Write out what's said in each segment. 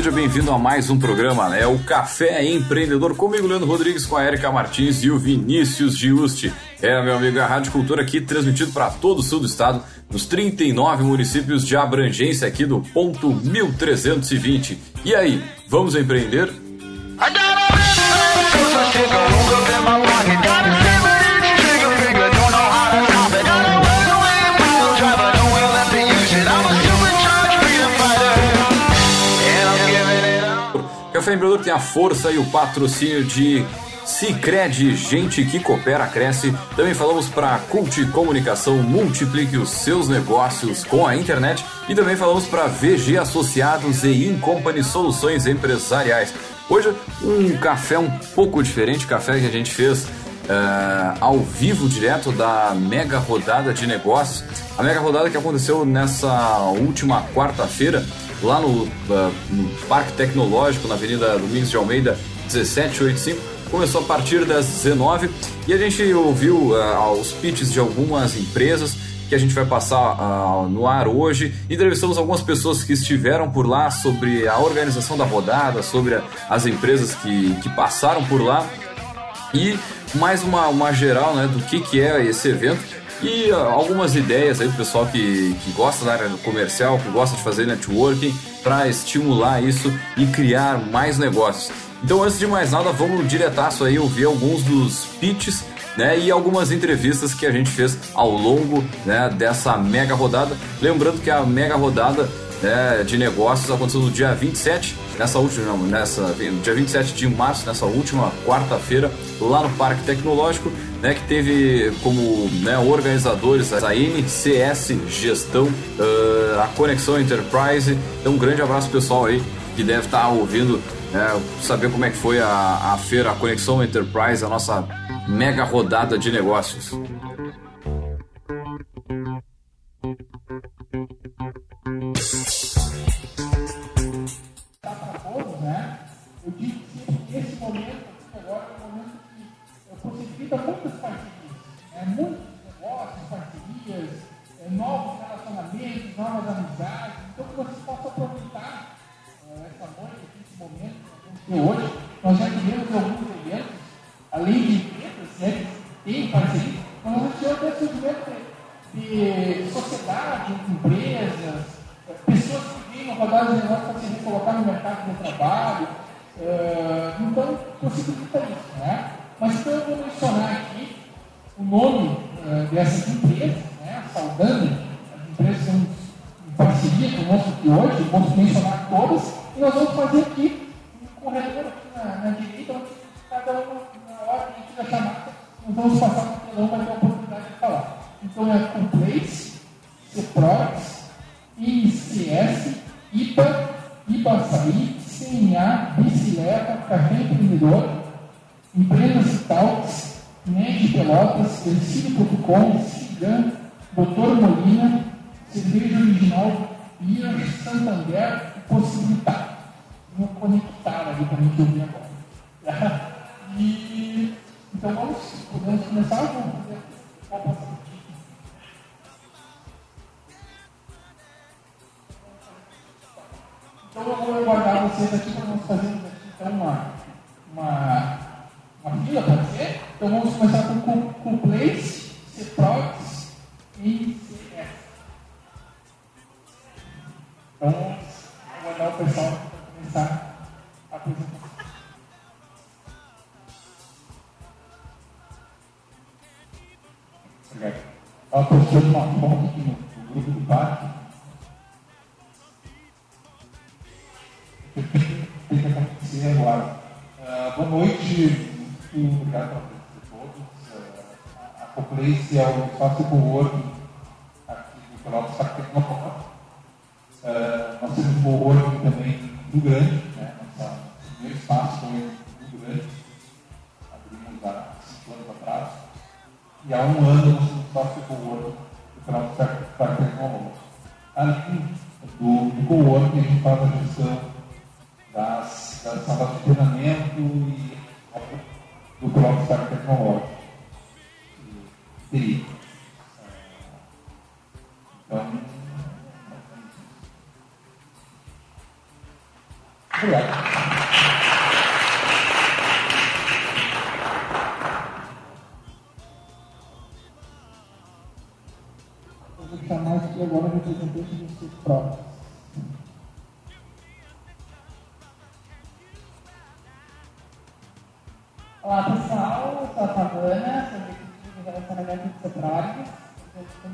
Seja bem-vindo a mais um programa, né? O Café Empreendedor, comigo, Leandro Rodrigues, com a Erika Martins e o Vinícius Giusti. É, meu amigo, a Rádio Cultura aqui, transmitido para todo o sul do estado, nos 39 municípios de abrangência aqui do ponto 1320. E aí, vamos empreender? Café Empreendedor tem a força e o patrocínio de Cicred, gente que coopera, cresce. Também falamos para Cult Comunicação, multiplique os seus negócios com a internet. E também falamos para VG Associados e Incompany Soluções Empresariais. Hoje, um café um pouco diferente, café que a gente fez Uh, ao vivo, direto da mega rodada de negócios. A mega rodada que aconteceu nessa última quarta-feira, lá no, uh, no, Parque Tecnológico, na Avenida Domingos de Almeida, 1785. Começou a partir das 19 e a gente ouviu uh, os pitches de algumas empresas que a gente vai passar uh, no ar hoje. Entrevistamos algumas pessoas que estiveram por lá sobre a organização da rodada, sobre a, as empresas que, que passaram por lá e mais uma, uma geral né, do que, que é esse evento e algumas ideias aí do pessoal que, que gosta da área comercial, que gosta de fazer networking, para estimular isso e criar mais negócios. Então, antes de mais nada, vamos diretaço aí ouvir alguns dos pitches né, e algumas entrevistas que a gente fez ao longo né, dessa mega rodada. Lembrando que a mega rodada né, de negócios aconteceu no dia 27, nessa última, não, nessa, dia 27 de março, nessa última quarta-feira, lá no Parque Tecnológico, né, que teve como né, organizadores a NCS Gestão, uh, a Conexão Enterprise. Então, um grande abraço pessoal aí que deve estar ouvindo, né, saber como é que foi a, a feira, a Conexão Enterprise, a nossa mega rodada de negócios. Uma fila, pode ser? Então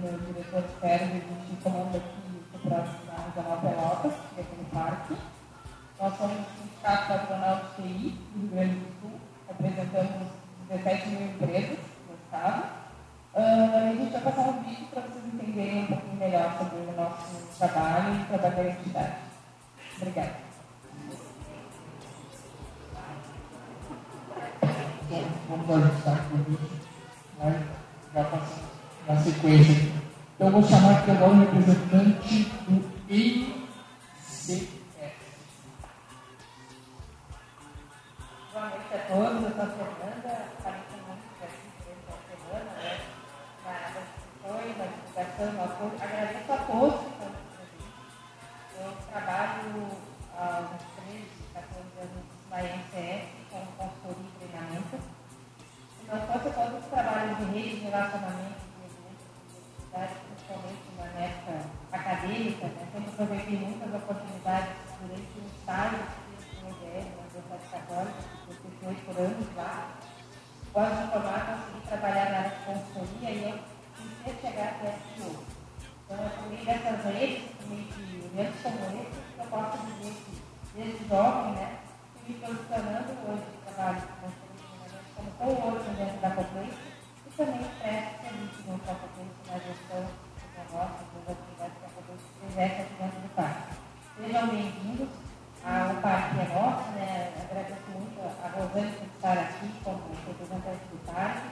com o diretor de férias, a gente comanda aqui o Cetrópolis na Regional Pelotas, que é no parque. Nós somos o Sindicato Patronal de TI do Rio Grande do Sul, representamos 17 mil empresas no estado. Uh, a gente vai passar um vídeo para vocês entenderem um pouquinho melhor sobre o nosso trabalho e o trabalho da entidade. Obrigada. Então, vamos ajustar o vídeo, já passando na sequência. Então, eu vou chamar aqui agora o representante do ICS. A por estar aqui como representante do parque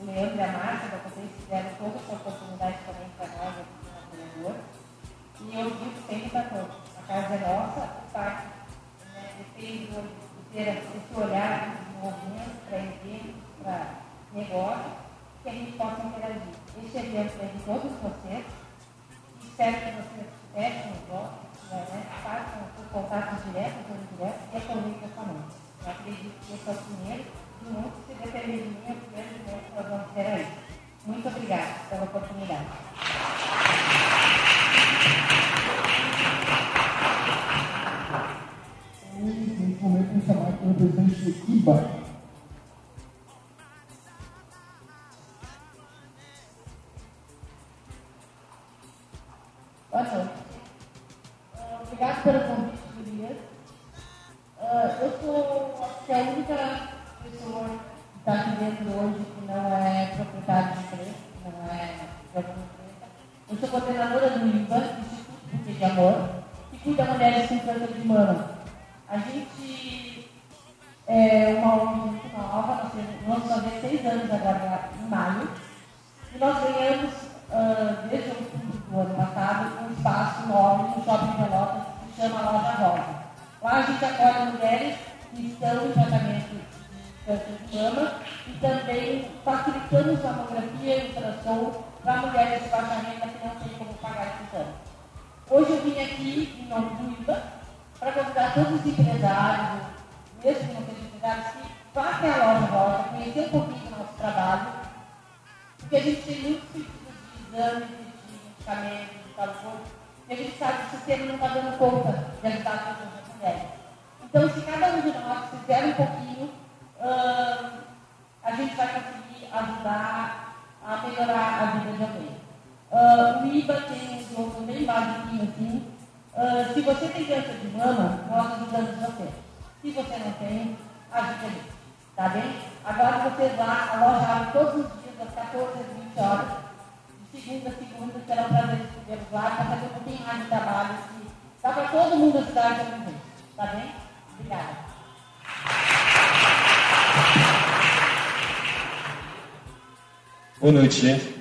o Leandro e a da Potência deram toda essa oportunidade e ultrassom para mulheres de baixa renda que não têm como pagar esse exame. Hoje eu vim aqui em nome do IBA para convidar todos os empresários, mesmo que não sejam empresários, que vá até a loja rosa, conhecer um pouquinho do nosso trabalho, porque a gente tem muitos tipos de exames, de medicamentos, de tal coisa, e a gente sabe que o sistema não está dando conta de ajudar todas as mulheres. Então, se cada um de nós fizer um pouquinho, uh, a gente vai conseguir ajudar a melhorar a vida de alguém. Uh, o IBA tem um jogo bem básico assim. Uh, se você tem câncer de mama, nós ajudamos você. Se você não tem, ajuda a. Tá bem? Agora você vai, a loja todos os dias, das 14 às 20 horas, de segunda a segunda, será um prazer receber lá para fazer um pouquinho mais de trabalho. Dá para todo mundo ajudar também. Tá bem? Obrigada. Boa noite, gente.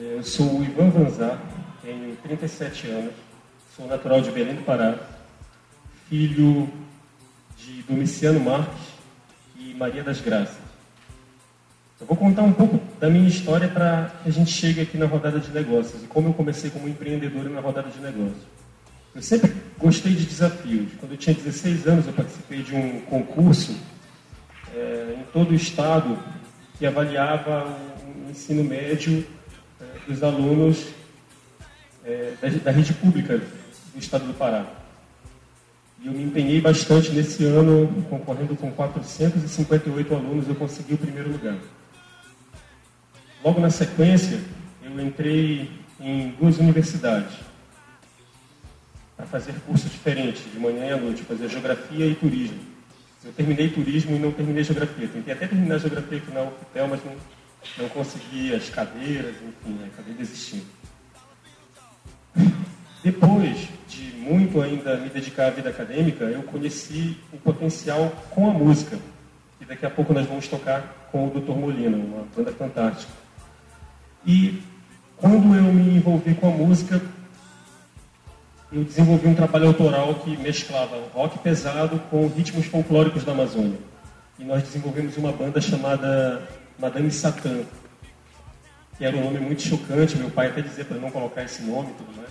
É, eu sou o Ivan Vanzar, tenho 37 anos, sou natural de Belém do Pará, filho de Domiciano Marques e Maria das Graças. Eu vou contar um pouco da minha história para que a gente chegue aqui na rodada de negócios e como eu comecei como empreendedor na rodada de negócios. Eu sempre gostei de desafios. Quando eu tinha 16 anos, eu participei de um concurso é, em todo o estado que avaliava o ensino médio é, dos alunos é, da, da rede pública do estado do Pará. E eu me empenhei bastante nesse ano, concorrendo com 458 alunos, eu consegui o primeiro lugar. Logo na sequência, eu entrei em duas universidades para fazer cursos diferentes, de manhã e à noite, fazer geografia e turismo. Eu terminei turismo e não terminei geografia. Tentei até terminar geografia aqui na UFPEL, mas não, não consegui as cadeiras, enfim, acabei desistindo. Depois de muito ainda me dedicar à vida acadêmica, eu conheci o potencial com a música. E daqui a pouco nós vamos tocar com o Dr. Molina, uma banda fantástica. E quando eu me envolvi com a música, eu desenvolvi um trabalho autoral que mesclava rock pesado com ritmos folclóricos da Amazônia. E nós desenvolvemos uma banda chamada Madame Satã, que era um nome muito chocante. Meu pai até dizia para não colocar esse nome tudo mais.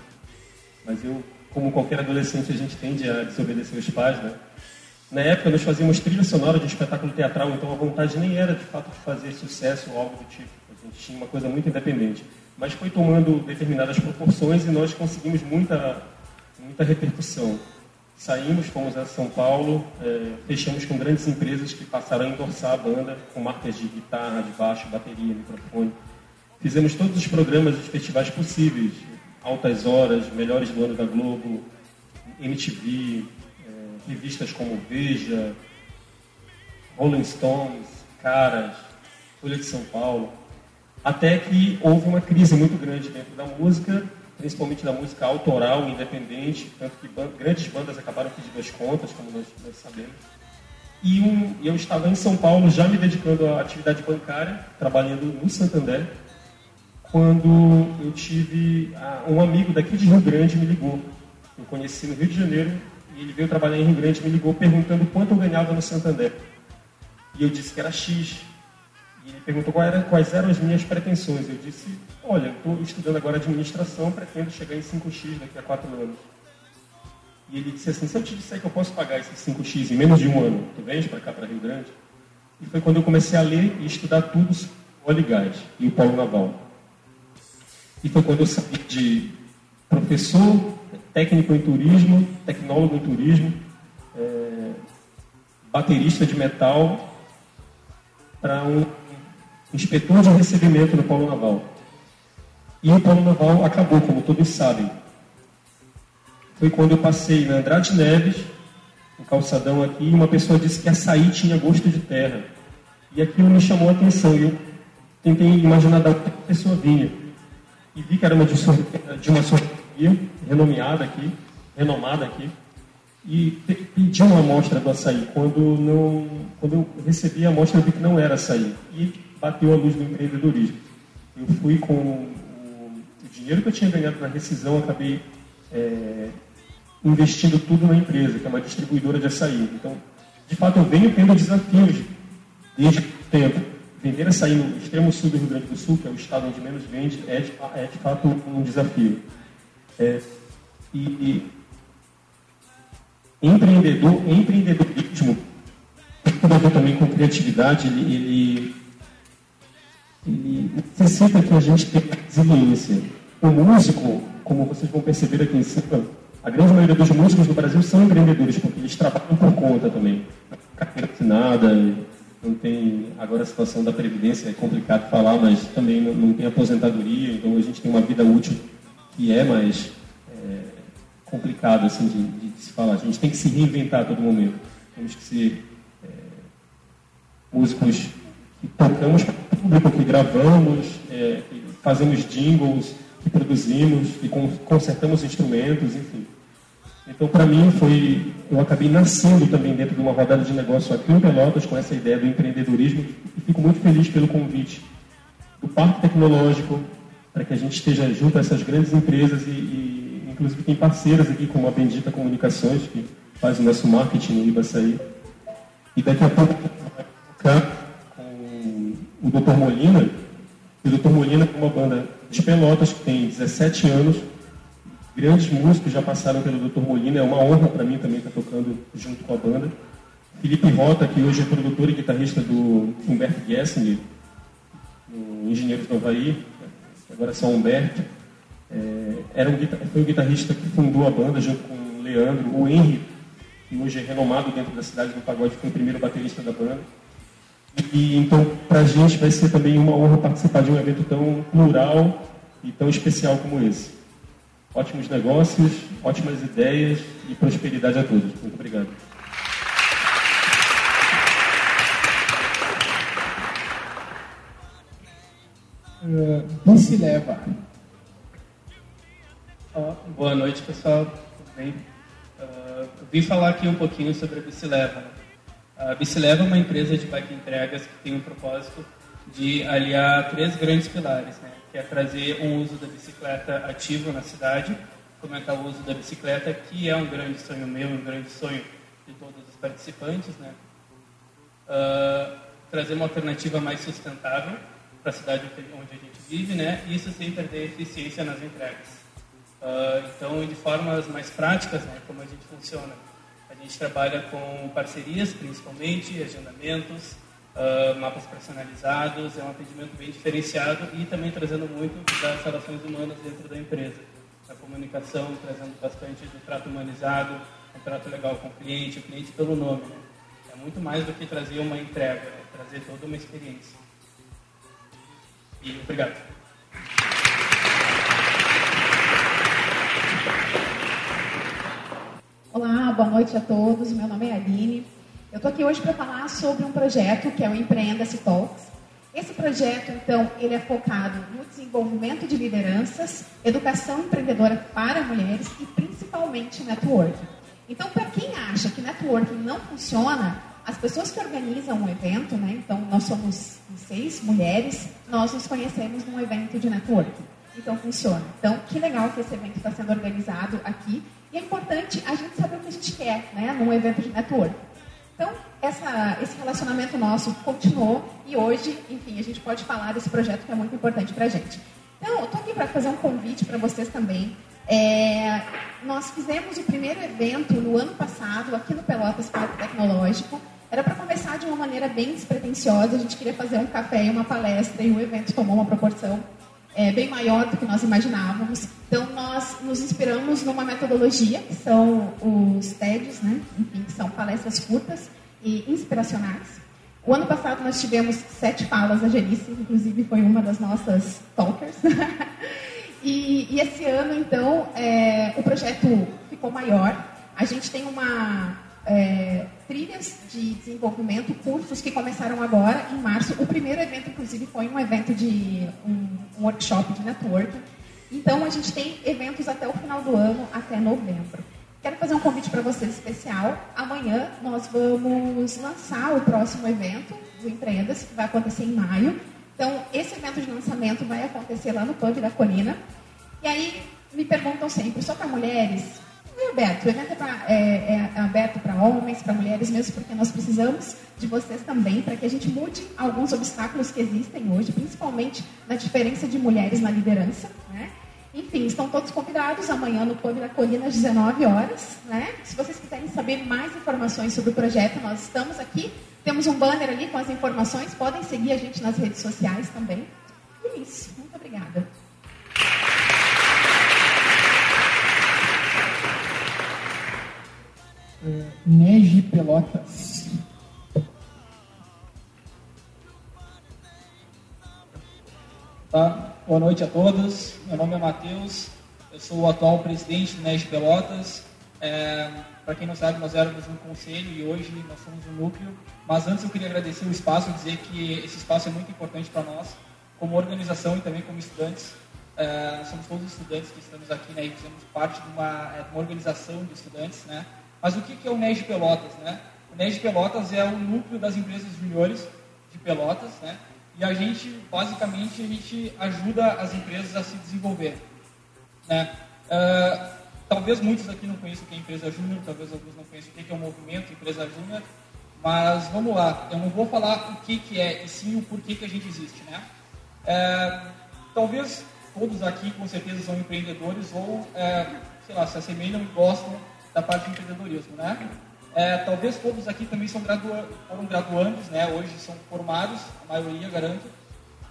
Mas eu, como qualquer adolescente, a gente tende a desobedecer os pais, né? Na época, nós fazíamos trilha sonora de um espetáculo teatral, então a vontade nem era, de fato, de fazer sucesso ou algo do tipo. A gente tinha uma coisa muito independente. Mas foi tomando determinadas proporções e nós conseguimos muita, muita repercussão. Saímos, fomos a São Paulo, é, fechamos com grandes empresas que passaram a endossar a banda com marcas de guitarra, de baixo, bateria, microfone. Fizemos todos os programas dos festivais possíveis, Altas Horas, Melhores do Ano da Globo, MTV, é, revistas como Veja, Rolling Stones, Caras, Folha de São Paulo, até que houve uma crise muito grande dentro da música, principalmente da música autoral, independente, tanto que grandes bandas acabaram pedindo as contas, como nós, nós sabemos. E um, eu estava em São Paulo já me dedicando à atividade bancária, trabalhando no Santander, quando eu tive um amigo daqui de Rio Grande me ligou. Eu conheci no Rio de Janeiro e ele veio trabalhar em Rio Grande me ligou perguntando quanto eu ganhava no Santander. E eu disse que era X. Ele perguntou quais eram, quais eram as minhas pretensões. Eu disse, olha, estou estudando agora administração, pretendo chegar em 5X daqui a quatro anos. E ele disse assim, se eu te disser que eu posso pagar esses 5X em menos de um ano, tu vens para cá, para Rio Grande? E foi quando eu comecei a ler e estudar tudo sobre óleo e gás e o polo naval. E foi quando eu saí de professor, técnico em turismo, tecnólogo em turismo, é, baterista de metal, para um inspetor de recebimento no Polo Naval. E o Polo Naval acabou, como todos sabem. Foi quando eu passei na Andrade Neves, no calçadão aqui, e uma pessoa disse que açaí tinha gosto de terra. E aquilo me chamou a atenção. E eu tentei imaginar da onde a pessoa vinha e vi que era uma de, de uma sorveteria renomeada aqui, renomada aqui, e pedi uma amostra do açaí. Quando, não, quando eu recebi a amostra, eu vi que não era açaí. E bateu a luz do empreendedorismo. Eu fui com o, dinheiro que eu tinha ganhado na rescisão, acabei é, investindo tudo na empresa, que é uma distribuidora de açaí. Então, de fato, eu venho tendo desafios desde tempo vender açaí no extremo sul do Rio Grande do Sul, que é o estado onde menos vende, é de, é de fato um desafio. É, e, e empreendedor, empreendedorismo tem a ver também com criatividade, ele, ele, ele necessita que a gente tenha resiliência. O músico, como vocês vão perceber aqui em cima, a grande maioria dos músicos no Brasil são empreendedores, porque eles trabalham por conta também. Carteira assinada, não tem. Agora a situação da Previdência é complicado falar, mas também não, não tem aposentadoria, então a gente tem uma vida útil que é mais é, complicado assim, de, de, se falar. A gente tem que se reinventar a todo momento. Temos que ser é, músicos que tocamos para o público, que gravamos, é, que fazemos jingles, que produzimos, que consertamos instrumentos, enfim. Então, para mim, foi. Eu acabei nascendo também dentro de uma rodada de negócio aqui em Pelotas com essa ideia do empreendedorismo e fico muito feliz pelo convite do Parque Tecnológico para que a gente esteja junto a essas grandes empresas e, e inclusive tem parceiras aqui como a Bendita Comunicações que faz o nosso marketing no Ibaçaí. E daqui a pouco o Dr. Molina. O Dr. Molina é uma banda de Pelotas que tem 17 anos Grandes músicos já passaram pelo Dr. Molina, é uma honra para mim também estar tocando junto com a banda. Felipe Rota, que hoje é produtor e guitarrista do Humberto Gessinger, no Engenheiros do Havaí, agora é São Humberto. É, era um, foi o guitarrista que fundou a banda junto com o Leandro, o Henry, que hoje é renomado dentro da cidade do pagode, foi o primeiro baterista da banda. E, então, para a gente vai ser também uma honra participar de um evento tão plural e tão especial como esse. Ótimos negócios, ótimas ideias e prosperidade a todos. Muito obrigado. Uh, se leva. boa noite, pessoal. Tudo bem? Uh, eu vim falar aqui um pouquinho sobre a Bicileva. Né? A Bicileva é uma empresa de bike entregas que tem um propósito de aliar três grandes pilares, né? que é trazer um uso da bicicleta ativo na cidade, fomentar o uso da bicicleta, que é um grande sonho meu, um grande sonho de todos os participantes, né? Uh, trazer uma alternativa mais sustentável para a cidade onde a gente vive, né? Isso sem perder eficiência nas entregas. Uh, então, de formas mais práticas, né? Como a gente funciona? Gente trabalha com parcerias, principalmente, agendamentos, uh, mapas personalizados, é um atendimento bem diferenciado e também trazendo muito das relações humanas dentro da empresa. A comunicação, trazendo bastante do trato humanizado, um trato legal com o cliente, o cliente pelo nome. Né? É muito mais do que trazer uma entrega, é trazer toda uma experiência. E obrigado. Boa noite a todos. Meu nome é Aline. Eu estou aqui hoje para falar sobre um projeto que é o Empreenda-se Talks. Esse projeto, então, ele é focado no desenvolvimento de lideranças, educação empreendedora para mulheres e principalmente networking. Então, para quem acha que networking não funciona, as pessoas que organizam um evento, né? Então, nós somos seis mulheres, nós nos conhecemos num evento de networking. Então, funciona. Então, que legal que esse evento está sendo organizado aqui é importante a gente saber o que a gente quer, né, num evento de network. Então, essa, esse relacionamento nosso continuou e hoje, enfim, a gente pode falar desse projeto que é muito importante para a gente. Então, estou aqui para fazer um convite para vocês também. É, nós fizemos o primeiro evento no ano passado, aqui no Pelotas Parque Tecnológico. Era para começar de uma maneira bem despretensiosa, a gente queria fazer um café e uma palestra, e o evento tomou uma proporção é, bem maior do que nós imaginávamos. Então, nós nos inspiramos numa metodologia, que são os TEDs, né? Enfim, que são palestras curtas e inspiracionais. O ano passado nós tivemos sete falas da Genice, inclusive foi uma das nossas talkers. e, e, esse ano, então, é, o projeto ficou maior. A gente tem uma é, trilhas de desenvolvimento, cursos que começaram agora, em março. O primeiro evento, inclusive, foi um evento de um, um workshop de networking. Então, a gente tem eventos até o final do ano, até novembro. Quero fazer um convite para vocês especial. Amanhã nós vamos lançar o próximo evento do Empreendas, que vai acontecer em maio. Então, esse evento de lançamento vai acontecer lá no Pub da Colina. E aí, me perguntam sempre, só para mulheres? É aberto. O evento é, pra, é, é aberto para homens, para mulheres mesmo, porque nós precisamos de vocês também para que a gente mude alguns obstáculos que existem hoje, principalmente na diferença de mulheres na liderança. Né? Enfim, estão todos convidados amanhã no Clube da Colina às 19 horas. Né? Se vocês quiserem saber mais informações sobre o projeto, nós estamos aqui. Temos um banner ali com as informações. Podem seguir a gente nas redes sociais também. E é isso. Muito obrigada. É, Nege Pelotas. Tá? Boa noite a todos. Meu nome é Matheus. Eu sou o atual presidente do NEG Pelotas. É, Para quem não sabe, nós éramos um conselho e hoje nós somos um núcleo. Mas antes eu queria agradecer o espaço e dizer que esse espaço é muito importante para nós, como organização e também como estudantes. É, somos todos estudantes que estamos aqui né, e fazemos parte de uma, é, uma organização de estudantes, né? Mas o que é o NES Pelotas? Né? O NES Pelotas é o núcleo das empresas juniores de Pelotas, né? e a gente, basicamente, a gente ajuda as empresas a se desenvolver. Né? Uh, talvez muitos aqui não conheçam o que é empresa júnior, talvez alguns não conheçam o que é o movimento empresa júnior, mas vamos lá, eu não vou falar o que, que é, e sim o porquê que a gente existe. Né? Uh, talvez todos aqui com certeza são empreendedores ou, é, sei lá, se assemelham e gostam da parte de empreendedorismo, né? É, talvez todos aqui também são gradua foram graduandos, né? Hoje são formados, a maioria, garanto.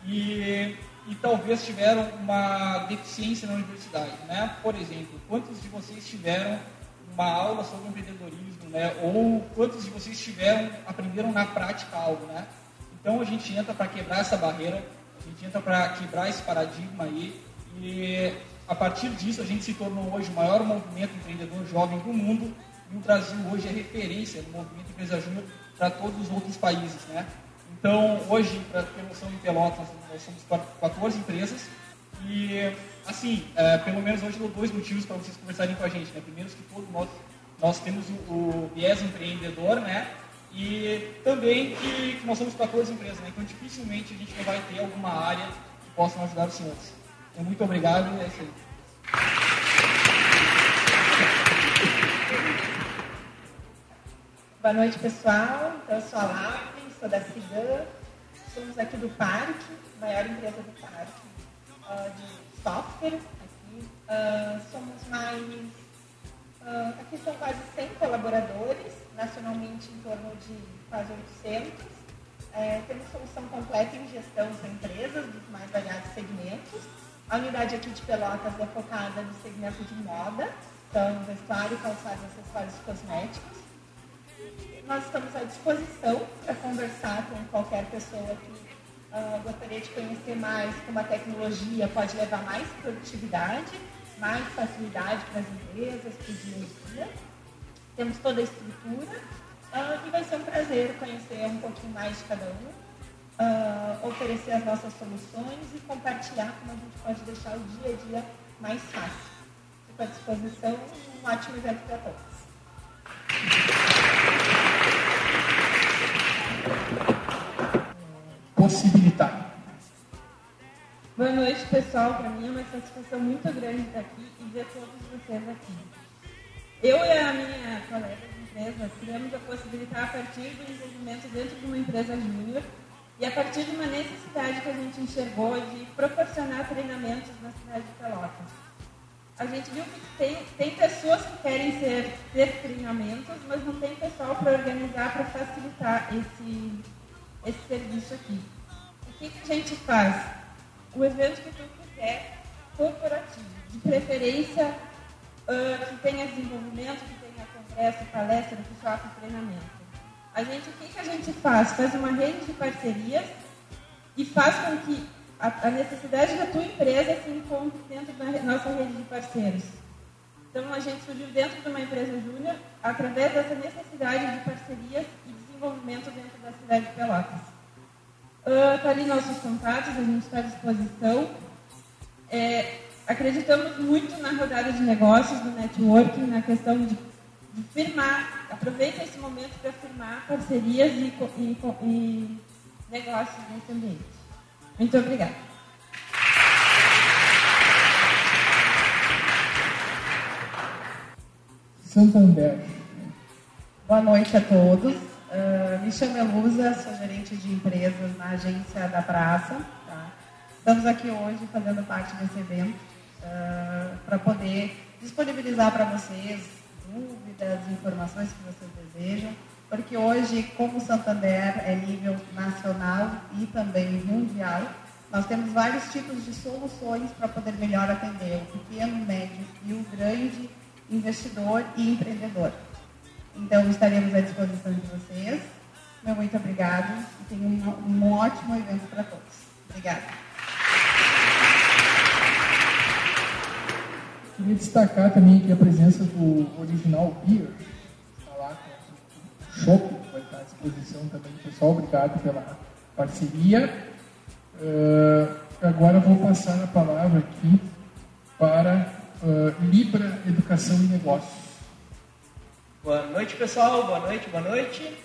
E, e talvez tiveram uma deficiência na universidade, né? Por exemplo, quantos de vocês tiveram uma aula sobre empreendedorismo, né? Ou quantos de vocês tiveram aprenderam na prática algo, né? Então a gente entra para quebrar essa barreira, a gente entra para quebrar esse paradigma aí e a partir disso a gente se tornou hoje o maior movimento empreendedor jovem do mundo e o Brasil hoje é referência no movimento Empresa Júnior para todos os outros países, né? Então hoje, para ter noção em Pelotas, nós somos 14 empresas e assim, é, pelo menos hoje dou dois motivos para vocês conversarem com a gente, né? Primeiro que todos nós nós temos o, o viés empreendedor, né? E também que, que nós somos 14 empresas, né? então dificilmente a gente não vai ter alguma área que possa ajudar os senhores. Então, muito obrigado e é isso aí. Boa noite, pessoal. Então, eu sou a Lavin, sou da CIGAN. Somos aqui do Parque, maior empresa do Parque uh, de software. Aqui. Uh, somos mais. Uh, aqui são quase 100 colaboradores nacionalmente em torno de quase 800. É, temos solução completa em gestão para empresas dos mais variados segmentos. A unidade aqui de Pelotas é focada no segmento de moda, então vestuário, calçados, acessórios cosméticos. Nós estamos à disposição para conversar com qualquer pessoa que uh, gostaria de conhecer mais como a tecnologia pode levar mais produtividade, mais facilidade para as empresas, para o dia a dia temos toda a estrutura uh, e vai ser um prazer conhecer um pouquinho mais de cada um, uh, oferecer as nossas soluções e compartilhar como a gente pode deixar o dia a dia mais fácil. Fico à disposição, um ótimo evento para todos. Possibilitar. Boa noite, pessoal. Para mim é uma satisfação muito grande estar aqui e ver todos vocês aqui. Eu e a minha colega de empresa criamos a possibilitar a partir do desenvolvimento dentro de uma empresa júnior e a partir de uma necessidade que a gente enxergou de proporcionar treinamentos na cidade de Pelotas. A gente viu que tem, tem pessoas que querem ser, ter treinamentos, mas não tem pessoal para organizar, para facilitar esse, esse serviço aqui. O que, que a gente faz? O evento que tu quiser, corporativo, de preferência uh, que tenha desenvolvimento, que tenha congresso, palestra, faça treinamento. A gente, o que, que a gente faz? Faz uma rede de parcerias e faz com que a, a necessidade da tua empresa se encontre dentro da nossa rede de parceiros. Então, a gente surgiu dentro de uma empresa júnior através dessa necessidade de parcerias e desenvolvimento dentro da cidade de Pelotas. Está uh, ali nossos contatos, a gente está à disposição. É, acreditamos muito na rodada de negócios, no networking, na questão de firmar, aproveita esse momento para firmar parcerias e, e, e negócios nesse ambiente. Muito obrigada. Santander. Boa noite a todos. Uh, me chamo Elusa, sou gerente de empresas na agência da Praça. Tá? Estamos aqui hoje fazendo parte desse evento uh, para poder disponibilizar para vocês dúvidas, informações que vocês desejam, porque hoje, como o Santander é nível nacional e também mundial, nós temos vários tipos de soluções para poder melhor atender o pequeno, médio e o grande investidor e empreendedor. Então, estaremos à disposição de vocês. Meu muito obrigado e tenham um, um ótimo evento para todos. Obrigada. Queria destacar também aqui a presença do Original Beer, está lá com o que vai estar à disposição também. Pessoal, obrigado pela parceria. Uh, agora vou passar a palavra aqui para uh, Libra Educação e Negócios. Boa noite, pessoal. Boa noite, boa noite.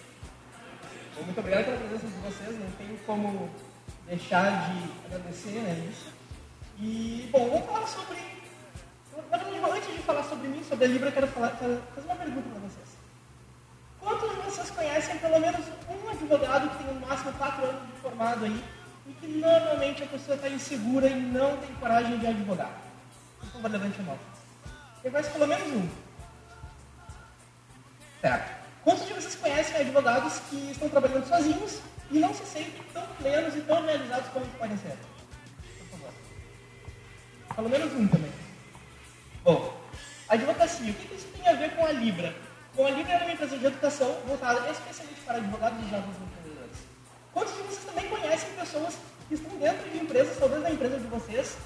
Muito obrigado pela presença de vocês. Não tenho como deixar de agradecer né, isso. E, bom, vamos falar sobre antes de falar sobre mim, sobre a Libra, eu quero falar, fazer uma pergunta para vocês. Quantos de vocês conhecem pelo menos um advogado que tem no máximo 4 anos de formado aí em que normalmente a pessoa está insegura e não tem coragem de advogar? Por favor, levante a mão. Quem conhece pelo menos um? Certo. Quantos de vocês conhecem advogados que estão trabalhando sozinhos e não se sentem tão plenos e tão realizados como podem ser? Por favor. Pelo menos um também. Bom, advocacia. O que isso tem a ver com a Libra? Bom, a Libra é uma empresa de educação voltada especialmente para advogados e jovens empreendedores. Quantos de vocês também conhecem pessoas que estão dentro de empresas, talvez da empresa de vocês,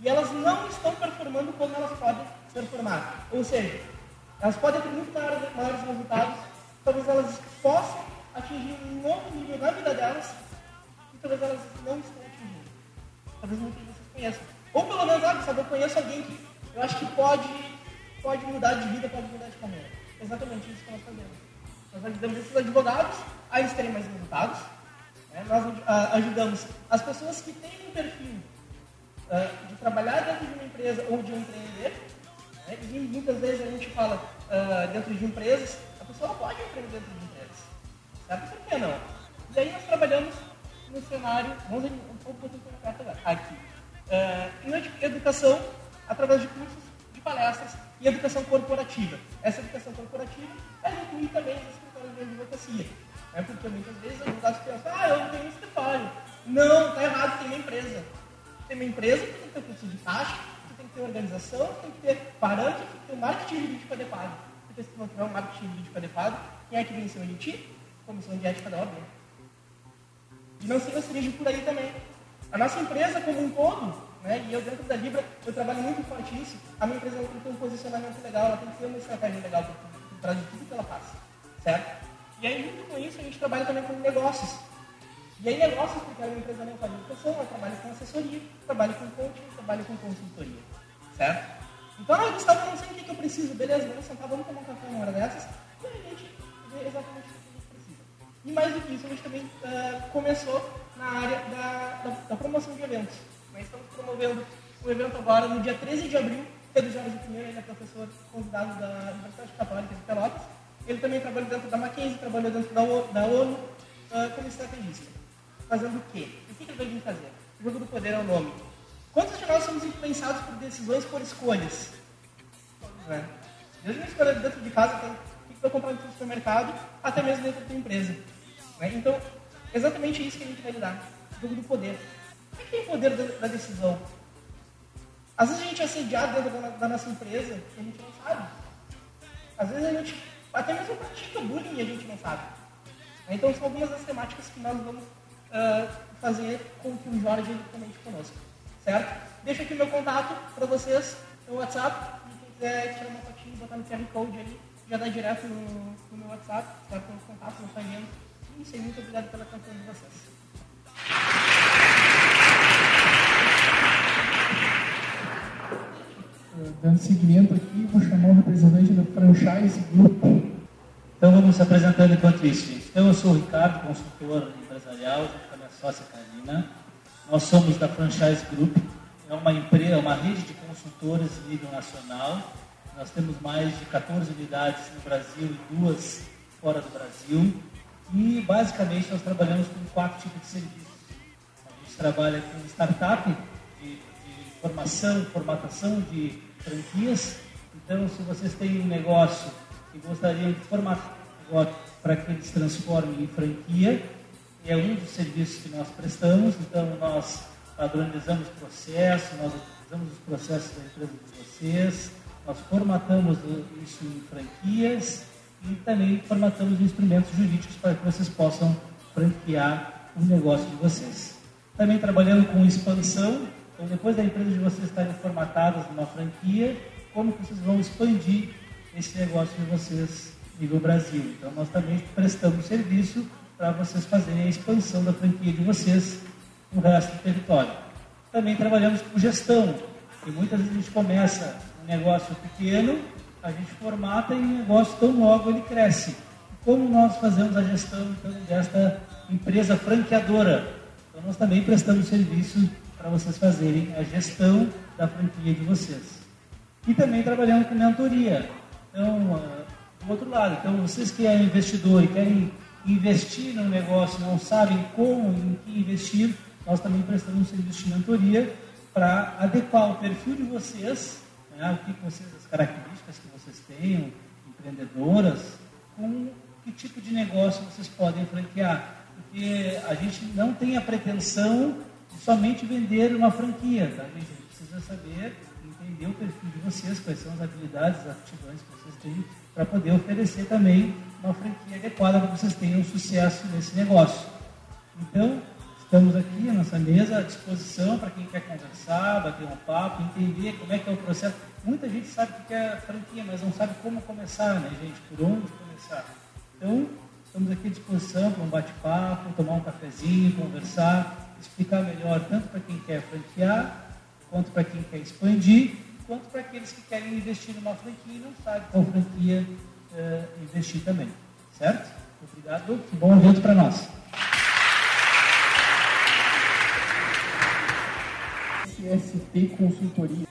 e elas não estão performando como elas podem performar? Ou seja, elas podem ter muito maiores resultados, talvez elas possam atingir um novo nível na vida delas, e talvez elas não estão atingindo. Talvez muitos de vocês conheçam. Ou pelo menos, ah, sabe, eu conheço alguém que eu acho que pode, pode mudar de vida, pode mudar de carreira. Exatamente isso que nós fazemos. Nós ajudamos esses advogados a eles terem mais resultados. Né? Nós uh, ajudamos as pessoas que têm um perfil uh, de trabalhar dentro de uma empresa ou de empreender. Né? E muitas vezes a gente fala uh, dentro de empresas, a pessoa pode empreender dentro de empresas. Sabe por que não? E aí nós trabalhamos no cenário, vamos um pouco agora, aqui, em educação através de cursos, de palestras e educação corporativa. Essa educação corporativa ela inclui também os escritórios de advocacia. Né? Porque muitas vezes advogados pensam, ah, eu não tenho um escritório. Não, está errado, tem uma empresa. Tem uma empresa que tem que ter fluxo de caixa, que tem que ter organização, tem que ter parâmetro, tem que ter um marketing jurídico adequado. Porque se não tiver um marketing jurídico adequado, quem é que vem em cima de ti? Comissão de ética da ordem. E não se restringe por aí também. A nossa empresa como um todo, né? E eu, dentro da Libra, eu trabalho muito nisso. A minha empresa tem que ter um posicionamento legal, ela tem que ter uma estratégia legal por trás de tudo que ela faz. Certo? E aí, junto com isso, a gente trabalha também com negócios. E aí, negócios, porque a minha empresa não faz educação, eu trabalho com assessoria, trabalho com coaching, trabalho com consultoria. Certo? Então, ah, Gustavo, não sei o que, que eu preciso. Beleza, vamos sentar, vamos tomar um café uma hora dessas. E a gente vê exatamente o que a gente precisa. E mais do que isso, a gente também uh, começou na área da, da, da promoção de eventos. Nós estamos promovendo um evento agora no dia 13 de abril. Pedro Jorge Pinheiro, ele é professor convidado da Universidade Católica de Pelotas. Ele também trabalha dentro da Mackenzie, trabalhou dentro da, da ONU uh, como estrategista. Fazendo o quê? O que ele vai fazer? O jogo do poder é o nome. Quantos de nós somos influenciados por decisões, por escolhas? É. Desde uma escolha dentro de casa, o que vai comprar no supermercado, até mesmo dentro da tua empresa. Né? Então, exatamente isso que a gente vai lidar. O jogo do poder. Quem tem poder da, decisão? Às vezes a gente é assediado dentro da, nossa empresa e a gente não sabe. Às vezes a gente até mesmo pratica bullying e a gente não sabe. Então são algumas das temáticas que nós vamos uh, fazer com que o Jorge comente conosco. Certo? Deixo aqui meu contato para vocês no WhatsApp. Quem quiser tirar uma fotinha e botar no QR Code ali, já dá direto no, no meu WhatsApp, vai com o contato, no painel. E isso aí, muito obrigado pela atenção de vocês. Dando seguimento aqui, vou chamar o representante da Franchise Group. Então vamos se apresentando enquanto isso. Então eu sou o Ricardo, consultor empresarial, junto com a minha sócia Karina. Nós somos da Franchise Group, é uma empresa, uma rede de consultores em nível nacional. Nós temos mais de 14 unidades no Brasil e duas fora do Brasil. E basicamente nós trabalhamos com quatro tipos de serviços. A gente trabalha com startup, de, de formação, formatação de franquias. Então, se vocês têm um negócio e gostariam de formatar para que eles transformem em franquia, é um dos serviços que nós prestamos. Então, nós padronizamos processos, nós utilizamos os processos da empresa de vocês, nós formatamos isso em franquias e também formatamos instrumentos jurídicos para que vocês possam franquear o negócio de vocês. Também trabalhando com expansão, então, depois da empresa de vocês estarem formatadas numa franquia, como vocês vão expandir esse negócio de vocês nível Brasil? Então, nós também prestamos serviço para vocês fazerem a expansão da franquia de vocês no resto do território. Também trabalhamos com gestão, e muitas vezes a gente começa um negócio pequeno, a gente formata e o negócio tão logo ele cresce. Como nós fazemos a gestão então, desta empresa franqueadora? Então, nós também prestamos serviço para vocês fazerem a gestão da franquia de vocês. E também trabalhando com mentoria. Então, uh, do outro lado, então vocês que é investidor e querem investir no negócio, não sabem como em que investir, nós também prestamos um serviço de mentoria para adequar o perfil de vocês, né, o que, vocês, as características que vocês tenham, empreendedoras, com que tipo de negócio vocês podem franquear. Porque a gente não tem a pretensão somente vender uma franquia, tá? a gente precisa saber, entender o perfil de vocês, quais são as habilidades, as aptidões que vocês têm, para poder oferecer também uma franquia adequada para que vocês tenham sucesso nesse negócio. Então, estamos aqui nessa mesa à disposição para quem quer conversar, bater um papo, entender como é que é o processo. Muita gente sabe o que é franquia, mas não sabe como começar, né, gente? Por onde começar. Então, estamos aqui à disposição para um bate-papo, tomar um cafezinho, conversar, explicar melhor tanto para quem quer franquear, quanto para quem quer expandir, quanto para aqueles que querem investir numa franquia e não sabem qual franquia uh, investir também. Certo? Obrigado. Que bom evento para nós. SST Consultoria.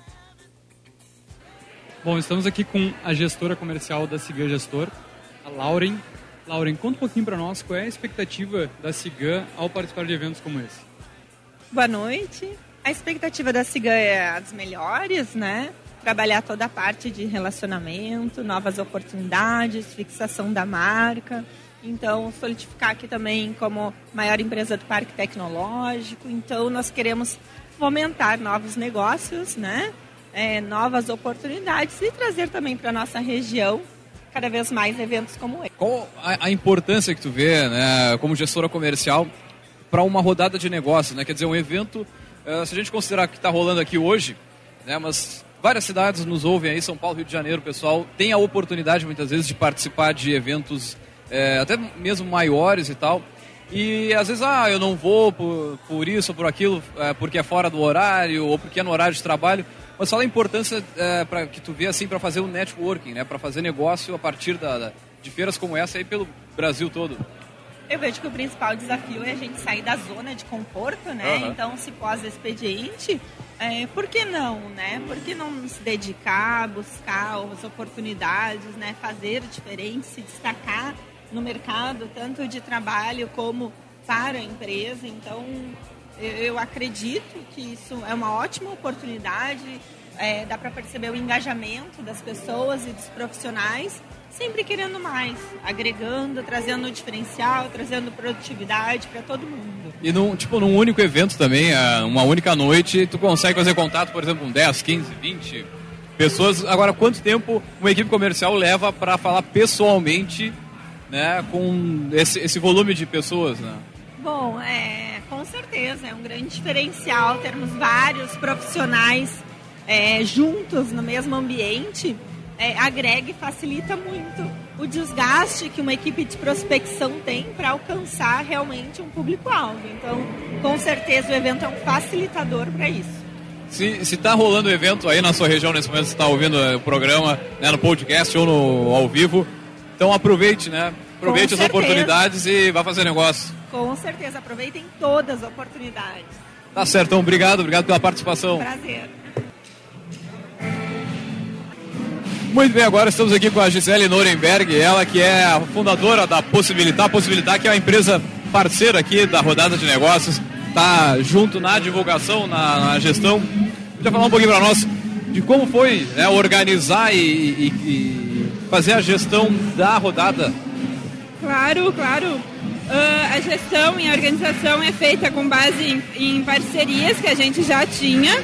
Bom, estamos aqui com a gestora comercial da Cigan Gestor, a Lauren. Lauren, conta um pouquinho para nós qual é a expectativa da Cigan ao participar de eventos como esse. Boa noite. A expectativa da Cigan é as melhores, né? Trabalhar toda a parte de relacionamento, novas oportunidades, fixação da marca. Então, solidificar aqui também como maior empresa do parque tecnológico. Então, nós queremos fomentar novos negócios, né? É, novas oportunidades e trazer também para nossa região cada vez mais eventos como esse. Qual a, a importância que tu vê, né, como gestora comercial, para uma rodada de negócios, né? Quer dizer, um evento, uh, se a gente considerar que está rolando aqui hoje, né, mas várias cidades nos ouvem aí, São Paulo, Rio de Janeiro, pessoal, tem a oportunidade muitas vezes de participar de eventos é, até mesmo maiores e tal. E às vezes, ah, eu não vou por, por isso por aquilo, é, porque é fora do horário ou porque é no horário de trabalho. Mas fala a importância para que tu vê assim para fazer o networking, né, para fazer negócio a partir da, de feiras como essa aí pelo Brasil todo. Eu vejo que o principal desafio é a gente sair da zona de conforto, né? Uhum. Então, se pós-expediente, é, por que não, né? Por que não se dedicar, buscar as oportunidades, né? Fazer diferente, se destacar no mercado, tanto de trabalho como para a empresa. Então, eu acredito que isso é uma ótima oportunidade. É, dá para perceber o engajamento das pessoas e dos profissionais, sempre querendo mais, agregando, trazendo diferencial, trazendo produtividade para todo mundo. E num, tipo, num único evento também, é, uma única noite, tu consegue fazer contato, por exemplo, com 10, 15, 20 pessoas. Agora, quanto tempo uma equipe comercial leva para falar pessoalmente né, com esse, esse volume de pessoas, né? Bom, é, com certeza, é um grande diferencial termos vários profissionais é, juntos no mesmo ambiente, é, agrega e facilita muito o desgaste que uma equipe de prospecção tem para alcançar realmente um público-alvo. Então, com certeza, o evento é um facilitador para isso. Se está rolando o evento aí na sua região nesse momento, você está ouvindo o programa né, no podcast ou no, ao vivo, então aproveite, né? Aproveite as oportunidades e vá fazer negócio. Com certeza, aproveitem todas as oportunidades. Tá certo, então, obrigado, obrigado pela participação. Prazer. Muito bem, agora estamos aqui com a Gisele Norenberg, ela que é a fundadora da Possibilitar, Possibilitar que é uma empresa parceira aqui da rodada de negócios, está junto na divulgação, na, na gestão. Podia falar um pouquinho para nós de como foi né, organizar e, e, e fazer a gestão da rodada Claro, claro. Uh, a gestão e a organização é feita com base em, em parcerias que a gente já tinha,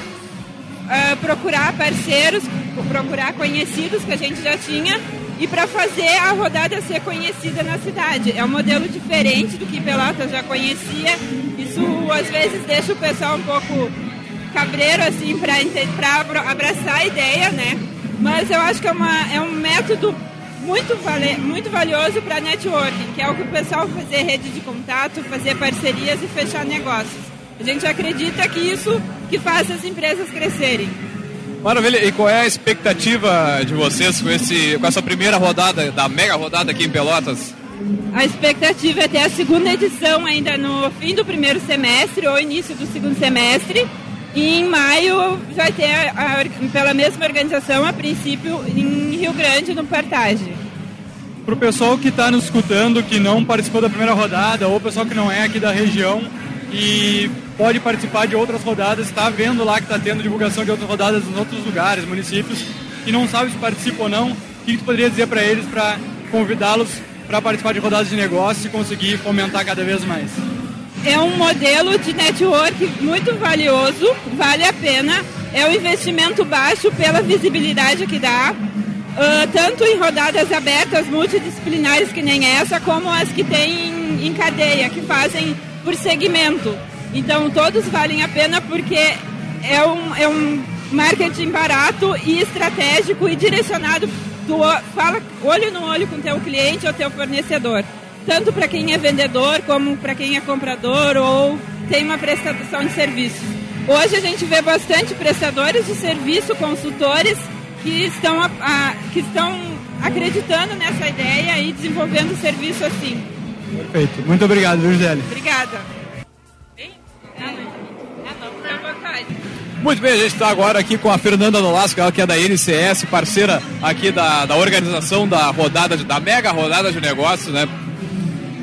uh, procurar parceiros, procurar conhecidos que a gente já tinha e para fazer a rodada ser conhecida na cidade. É um modelo diferente do que Pelotas já conhecia. Isso às vezes deixa o pessoal um pouco cabreiro assim para abraçar a ideia, né? Mas eu acho que é, uma, é um método muito, vale, muito valioso para networking, que é o que o pessoal fazer rede de contato, fazer parcerias e fechar negócios. A gente acredita que isso que faz as empresas crescerem. Maravilha. E qual é a expectativa de vocês com, esse, com essa primeira rodada, da mega rodada aqui em Pelotas? A expectativa é ter a segunda edição ainda no fim do primeiro semestre ou início do segundo semestre. E em maio vai ter, a, a, pela mesma organização, a princípio, em Rio Grande, no Partage. Para o pessoal que está nos escutando, que não participou da primeira rodada, ou o pessoal que não é aqui da região e pode participar de outras rodadas, está vendo lá que está tendo divulgação de outras rodadas em outros lugares, municípios, e não sabe se participa ou não, o que tu poderia dizer para eles para convidá-los para participar de rodadas de negócio e conseguir fomentar cada vez mais? É um modelo de network muito valioso, vale a pena. É um investimento baixo pela visibilidade que dá, uh, tanto em rodadas abertas multidisciplinares que nem essa, como as que tem em cadeia, que fazem por segmento. Então todos valem a pena porque é um, é um marketing barato e estratégico e direcionado tu fala olho no olho com teu cliente ou teu fornecedor, tanto para quem é vendedor como para quem é comprador ou tem uma prestação de serviço. Hoje a gente vê bastante prestadores de serviço, consultores que estão, a, a, que estão acreditando nessa ideia e desenvolvendo serviço assim. Perfeito. Muito obrigado, Gisele. Obrigada. Muito bem, a gente está agora aqui com a Fernanda Nolasco, ela que é da NCS, parceira aqui da, da organização da rodada, de, da mega rodada de negócios, né?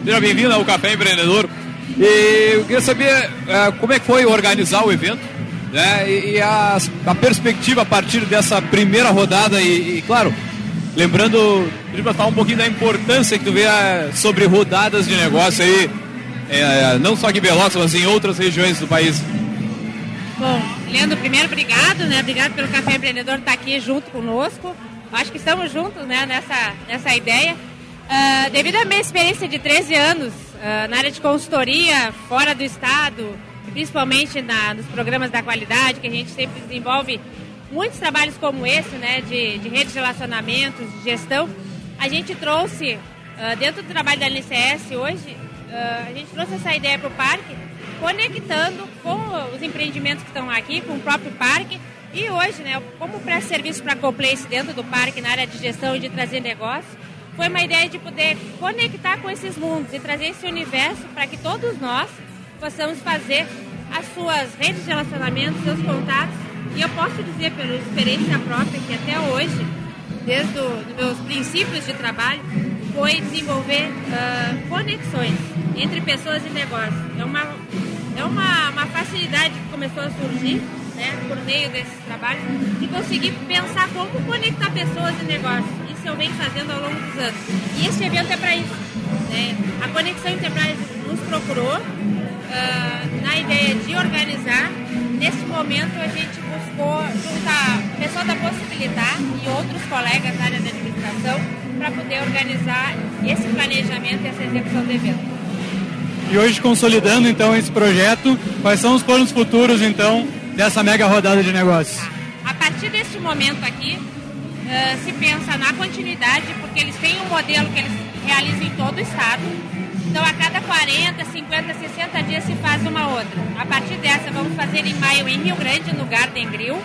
Seja bem-vinda ao Café Empreendedor. E eu queria saber uh, como é que foi organizar o evento, né? E, e a, a, perspectiva a partir dessa primeira rodada e, e claro, lembrando, para falar um pouquinho da importância que tu vê uh, sobre rodadas de negócio aí, uh, não só aqui em Pelotas, mas em outras regiões do país. Bom, Leandro, primeiro, obrigado, né? Obrigado pelo Café Empreendedor estar aqui junto conosco. Acho que estamos juntos, né, nessa, nessa ideia. Uh, devido à minha experiência de 13 anos uh, na área de consultoria, fora do estado, principalmente na, nos programas da qualidade, que a gente sempre desenvolve muitos trabalhos como esse, né, de, de redes de relacionamentos, de gestão, a gente trouxe, uh, dentro do trabalho da LCS hoje, a gente trouxe essa ideia para o parque conectando com os empreendimentos que estão aqui, com o próprio parque. E hoje, né, como presta serviço para a Coplace dentro do parque, na área de gestão e de trazer negócio, foi uma ideia de poder conectar com esses mundos e trazer esse universo para que todos nós possamos fazer as suas redes de relacionamento, seus contatos. E eu posso dizer, pela experiência própria, que até hoje, desde os meus princípios de trabalho, foi desenvolver uh, conexões entre pessoas e negócios. É uma é uma, uma facilidade que começou a surgir, né, por meio desses trabalhos, de conseguir pensar como conectar pessoas e negócios. Isso eu venho fazendo ao longo dos anos. E esse evento é para isso. Né? A Conexão Enterprise nos procurou uh, na ideia de organizar. Nesse momento a gente buscou juntar o pessoal da Possibilitar e outros colegas da área da administração para poder organizar esse planejamento e essa execução do evento. E hoje consolidando então esse projeto, quais são os planos futuros então dessa mega rodada de negócios? A partir desse momento aqui, uh, se pensa na continuidade, porque eles têm um modelo que eles realizam em todo o estado. Então, a cada 40, 50, 60 dias se faz uma outra. A partir dessa, vamos fazer em maio em Rio Grande, no Garden Grill,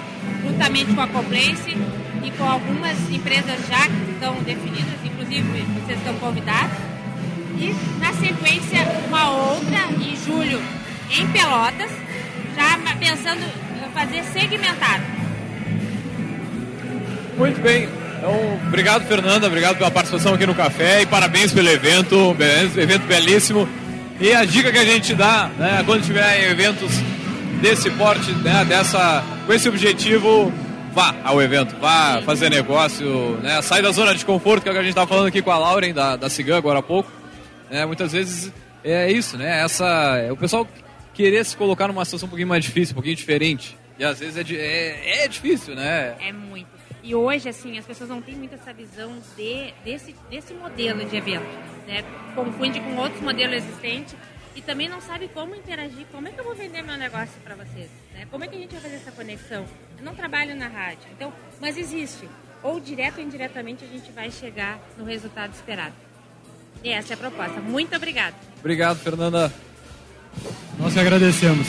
juntamente com a Complace e com algumas empresas já que estão definidas, inclusive vocês estão convidados. E na sequência, uma outra em julho em Pelotas, já pensando em fazer segmentado. Muito bem. Então, obrigado, Fernanda. Obrigado pela participação aqui no café e parabéns pelo evento. Evento belíssimo. E a dica que a gente dá, né, quando tiver eventos desse porte, né, dessa, com esse objetivo, vá ao evento, vá fazer negócio, né, sai da zona de conforto, que é o que a gente estava falando aqui com a Lauren, da, da Cigan, agora há pouco. É, muitas vezes é isso, né? Essa, é o pessoal querer se colocar numa situação um pouquinho mais difícil, um pouquinho diferente. E às vezes é, é, é difícil, né? É muito. E hoje, assim, as pessoas não têm muito essa visão de, desse, desse modelo de evento. Né? Confunde com outros modelos existentes e também não sabe como interagir, como é que eu vou vender meu negócio para vocês, né? Como é que a gente vai fazer essa conexão? Eu não trabalho na rádio, então, mas existe. Ou direto ou indiretamente a gente vai chegar no resultado esperado. E essa é a proposta. Muito obrigado. Obrigado, Fernanda. Nós que agradecemos.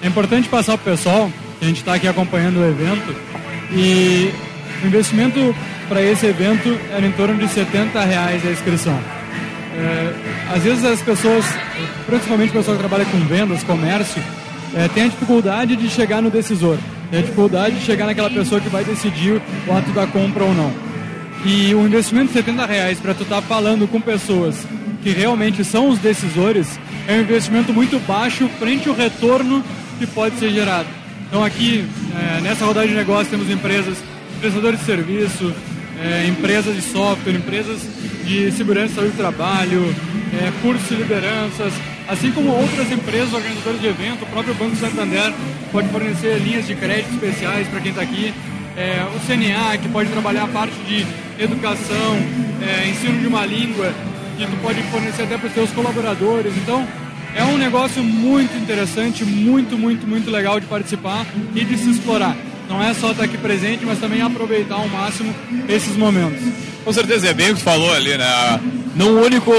É importante passar para o pessoal que a gente está aqui acompanhando o evento e o investimento para esse evento era em torno de 70 reais a inscrição. É, às vezes as pessoas, principalmente o pessoal que trabalha com vendas, comércio, é, tem a dificuldade de chegar no decisor, tem a dificuldade de chegar naquela pessoa que vai decidir o ato da compra ou não. E o investimento de 70 reais para tu estar tá falando com pessoas que realmente são os decisores é um investimento muito baixo frente ao retorno que pode ser gerado. Então aqui, é, nessa rodada de negócio, temos empresas, prestadores de serviço, é, empresas de software, empresas de segurança saúde do trabalho, é, cursos de lideranças, assim como outras empresas organizadoras de evento, o próprio Banco Santander pode fornecer linhas de crédito especiais para quem está aqui, é, o CNA, que pode trabalhar a parte de educação, é, ensino de uma língua, que tu pode fornecer até para os seus colaboradores. Então, é um negócio muito interessante, muito, muito, muito legal de participar e de se explorar. Não é só estar aqui presente, mas também aproveitar ao máximo esses momentos. Com certeza, é bem o que tu falou ali, né? Num único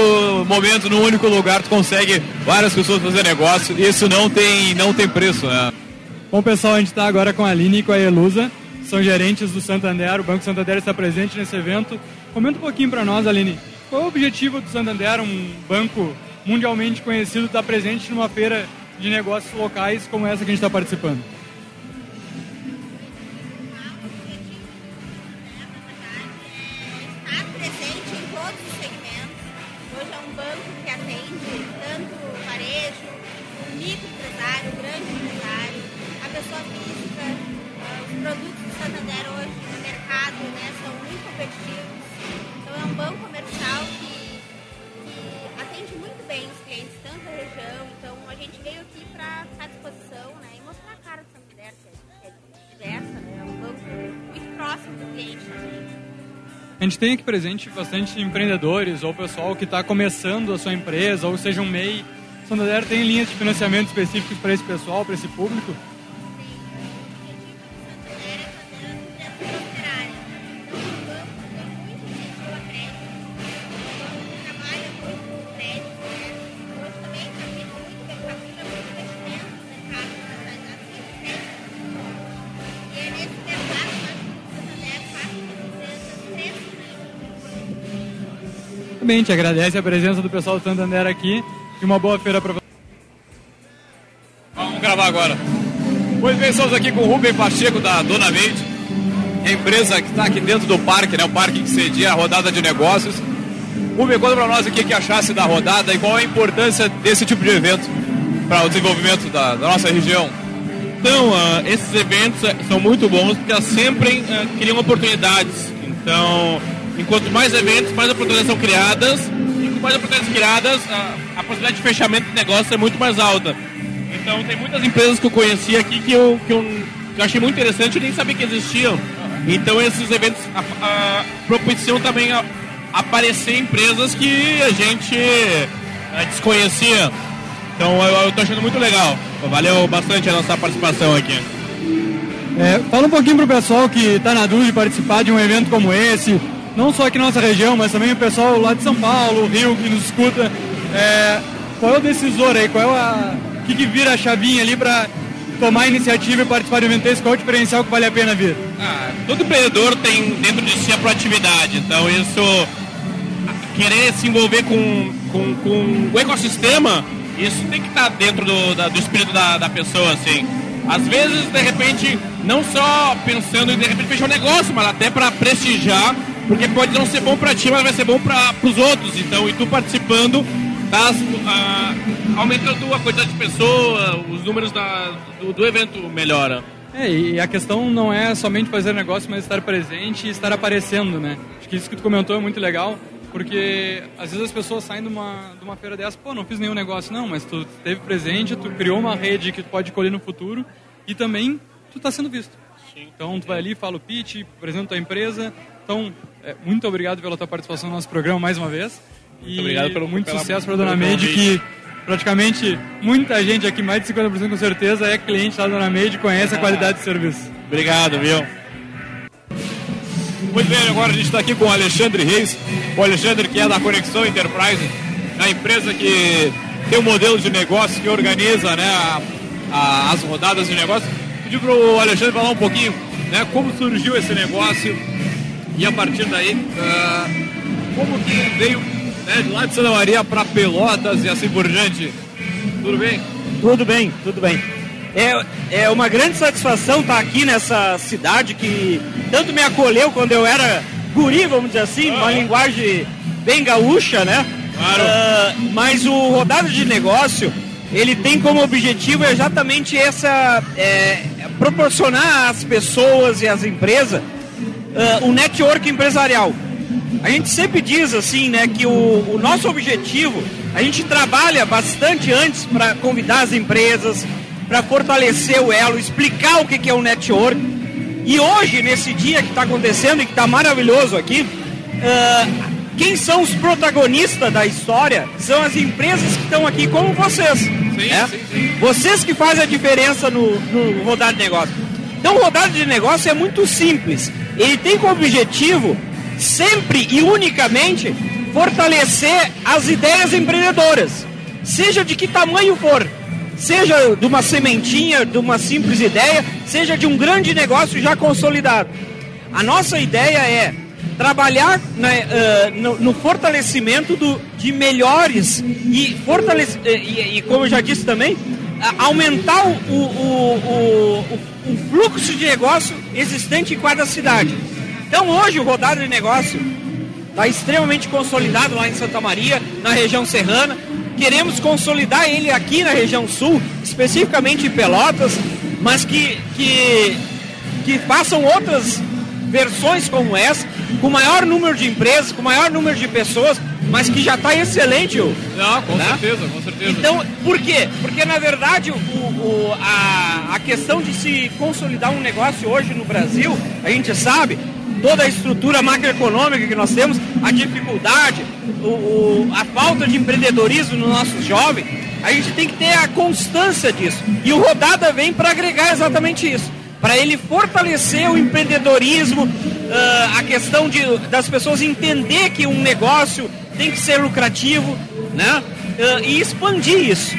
momento, num único lugar, tu consegue várias pessoas fazer negócio e isso não tem, não tem preço, né? Bom, pessoal, a gente está agora com a Aline e com a Elusa, são gerentes do Santander, o Banco Santander está presente nesse evento. Comenta um pouquinho para nós, Aline, qual é o objetivo do Santander, um banco mundialmente conhecido, estar presente numa feira de negócios locais como essa que a gente está participando? A gente tem aqui presente bastante empreendedores ou pessoal que está começando a sua empresa, ou seja, um MEI. Santander tem linhas de financiamento específicas para esse pessoal, para esse público? Agradece a presença do pessoal do Santander aqui e uma boa feira para vocês. Vamos gravar agora. Pois bem, estamos aqui com o Rubem Pacheco da Dona Made, a empresa que está aqui dentro do parque, né? O parque que cedia a rodada de negócios. Rubem, conta para nós o que, que achasse da rodada e qual a importância desse tipo de evento para o desenvolvimento da, da nossa região. Então, uh, esses eventos são muito bons porque sempre uh, criam oportunidades. Então, Enquanto mais eventos, mais oportunidades são criadas, e com mais oportunidades criadas, a, a possibilidade de fechamento de negócio é muito mais alta. Então, tem muitas empresas que eu conheci aqui que eu, que eu, que eu achei muito interessante e nem sabia que existiam. Então, esses eventos a, a, propiciam também a, aparecer empresas que a gente a, desconhecia. Então, eu estou achando muito legal. Valeu bastante a nossa participação aqui. É, fala um pouquinho para o pessoal que está na dúvida de participar de um evento como esse, não só aqui na nossa região, mas também o pessoal lá de São Paulo, Rio, que nos escuta. É, qual é o decisor aí? Qual é a, o que, que vira a chavinha ali para tomar a iniciativa e participar do evento desse? Qual é o diferencial que vale a pena vir? Ah, todo empreendedor tem dentro de si a proatividade, então isso, querer se envolver com, com, com o ecossistema, isso tem que estar dentro do, da, do espírito da, da pessoa, assim. Às vezes, de repente, não só pensando em de repente fechar um negócio, mas até para prestigiar porque pode não ser bom para ti, mas vai ser bom para os outros. Então, e tu participando, das, ah, aumentando a quantidade de pessoas, os números da, do, do evento melhora. É, e a questão não é somente fazer negócio, mas estar presente e estar aparecendo, né? Acho que isso que tu comentou é muito legal, porque às vezes as pessoas saem de uma, de uma feira dessa, pô, não fiz nenhum negócio, não, mas tu esteve presente, tu criou uma rede que tu pode colher no futuro e também tu está sendo visto. Sim. Então tu vai ali, fala o pitch, apresenta a empresa, então, muito obrigado pela tua participação no nosso programa mais uma vez. Muito e obrigado pelo muito sucesso para a Dona Meide, que praticamente muita gente aqui, mais de 50% com certeza, é cliente da Dona Meide e conhece ah, a qualidade de serviço. Obrigado, viu? Muito bem, agora a gente está aqui com o Alexandre Reis, o Alexandre que é da Conexão Enterprise, a empresa que tem um modelo de negócio que organiza né, a, a, as rodadas de negócio. Pedi para o Alexandre falar um pouquinho né, como surgiu esse negócio, e a partir daí, uh, como que veio né, de lá de Santa Maria para Pelotas e assim por diante? Tudo bem? Tudo bem, tudo bem. É, é uma grande satisfação estar aqui nessa cidade que tanto me acolheu quando eu era guri, vamos dizer assim, uma linguagem bem gaúcha, né? Claro. Uh, mas o rodado de negócio ele tem como objetivo exatamente essa é, proporcionar às pessoas e às empresas uh, um network empresarial. A gente sempre diz assim, né, que o, o nosso objetivo, a gente trabalha bastante antes para convidar as empresas, para fortalecer o elo, explicar o que, que é o network. E hoje, nesse dia que está acontecendo e que está maravilhoso aqui, uh, quem são os protagonistas da história são as empresas que estão aqui, como vocês. Sim, né? sim, sim. Vocês que fazem a diferença no, no rodar de negócio. Então, o rodar de negócio é muito simples. Ele tem como objetivo, sempre e unicamente, fortalecer as ideias empreendedoras, seja de que tamanho for, seja de uma sementinha, de uma simples ideia, seja de um grande negócio já consolidado. A nossa ideia é trabalhar né, uh, no, no, fortalecimento do, de melhores e, fortalece, e, e, como eu já disse também, aumentar o, o, o, o, fluxo de negócio existente em cada cidade. Então hoje o rodado de negócio está extremamente consolidado lá em Santa Maria, na região serrana. Queremos consolidar ele aqui na região sul, especificamente em Pelotas, mas que, que, que façam outras versões como essa, com maior número de empresas, com maior número de pessoas, mas que já está excelente. Não, com né? certeza, com certeza. Então, por quê? Porque na verdade o, o, a, a questão de se consolidar um negócio hoje no Brasil, a gente sabe, toda a estrutura macroeconômica que nós temos, a dificuldade, o, o, a falta de empreendedorismo nos nossos jovens, a gente tem que ter a constância disso. E o Rodada vem para agregar exatamente isso para ele fortalecer o empreendedorismo, uh, a questão de, das pessoas entender que um negócio tem que ser lucrativo, né? Uh, e expandir isso.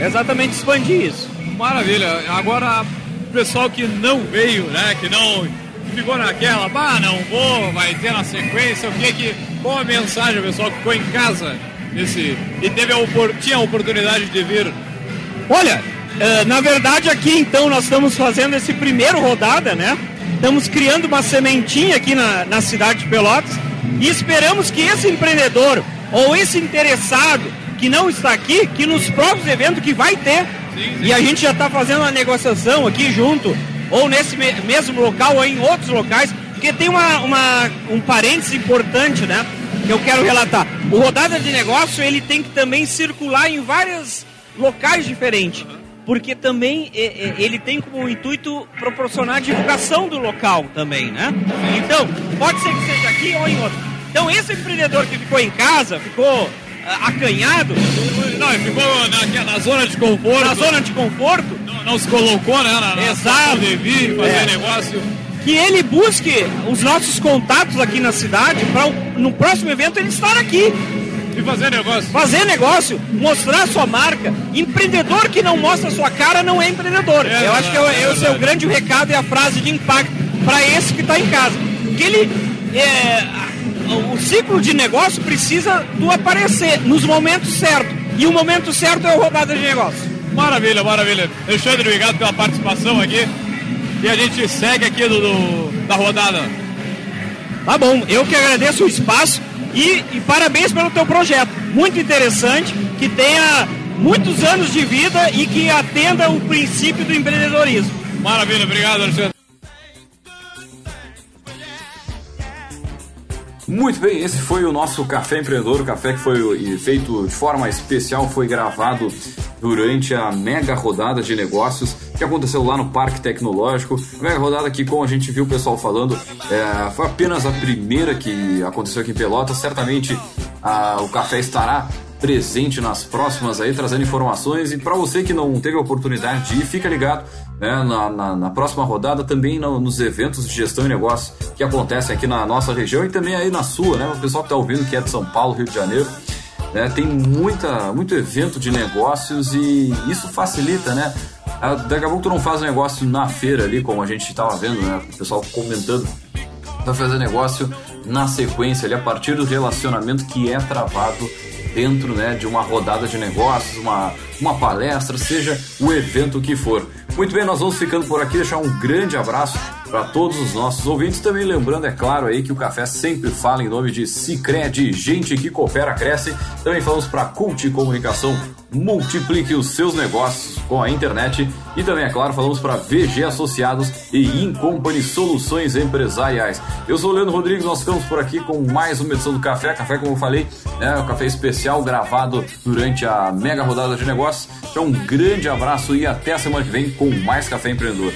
Exatamente expandir isso. Maravilha. Agora, o pessoal que não veio, né? Que não ficou naquela, bah, não vou, vai ter na sequência, o que que. Qual a mensagem, pessoal, que ficou em casa nesse, e teve a, tinha a oportunidade de vir? Olha, Uh, na verdade, aqui então nós estamos fazendo esse primeiro rodada, né? Estamos criando uma sementinha aqui na, na cidade de Pelotas e esperamos que esse empreendedor ou esse interessado que não está aqui, que nos próprios eventos que vai ter, sim, sim. e a gente já está fazendo uma negociação aqui junto, ou nesse me mesmo local ou em outros locais, porque tem uma, uma, um parênteses importante, né? Que eu quero relatar. O rodada de negócio ele tem que também circular em vários locais diferentes porque também ele tem como intuito proporcionar divulgação do local também, né? Então, pode ser que seja aqui ou em outro. Então, esse empreendedor que ficou em casa, ficou ah, acanhado. Não, ele ficou na, na, zona de conforto. Na zona de conforto. Não, não se colocou, né? Na, na Exato. De vir, fazer é. negócio. Que ele busque os nossos contatos aqui na cidade para no próximo evento ele estar aqui. E fazer negócio. Fazer negócio, mostrar sua marca. Empreendedor que não mostra sua cara não é empreendedor. É, Eu acho que é, esse é o grande recado e a frase de impacto para esse que está em casa. Que ele. É, o ciclo de negócio precisa do aparecer nos momentos certos. E o momento certo é a rodada de negócio. Maravilha, maravilha. Alexandre, obrigado pela participação aqui. E a gente segue aqui do, do da rodada. Tá bom, eu que agradeço o espaço. E, e parabéns pelo teu projeto. Muito interessante, que tenha muitos anos de vida e que atenda o princípio do empreendedorismo. Maravilha, obrigado, Alexandre. Muito bem, esse foi o nosso Café Empreendedor, o café que foi feito de forma especial, foi gravado durante a mega rodada de negócios que aconteceu lá no Parque Tecnológico. A mega rodada que, como a gente viu o pessoal falando, é, foi apenas a primeira que aconteceu aqui em Pelotas. Certamente a, o café estará presente nas próximas aí, trazendo informações. E para você que não teve a oportunidade de ir, fica ligado né, na, na, na, próxima rodada, também no, nos eventos de gestão e negócio que acontecem aqui na nossa região e também aí na sua, né? O pessoal que está ouvindo que é de São Paulo, Rio de Janeiro. Né? Tem muita, muito evento de negócios e isso facilita, né? Ah, daqui a pouco tu não faz negócio na feira ali, como a gente estava vendo, né? O pessoal comentando. Vai fazer negócio na sequência ali, a partir do relacionamento que é travado dentro né, de uma rodada de negócios, uma, uma palestra, seja o evento que for. Muito bem, nós vamos ficando por aqui, deixar um grande abraço para todos os nossos ouvintes. Também lembrando, é claro, aí que o café sempre fala em nome de Cicred, gente que coopera, cresce. Também falamos para Cult Comunicação, multiplique os seus negócios com a internet. E também, é claro, falamos para VG Associados e Incompany Soluções Empresariais. Eu sou o Leandro Rodrigues, nós ficamos por aqui com mais uma edição do Café. Café, como eu falei, é um café especial gravado durante a mega rodada de negócios. Então, um grande abraço e até a semana que vem com mais Café Empreendedor.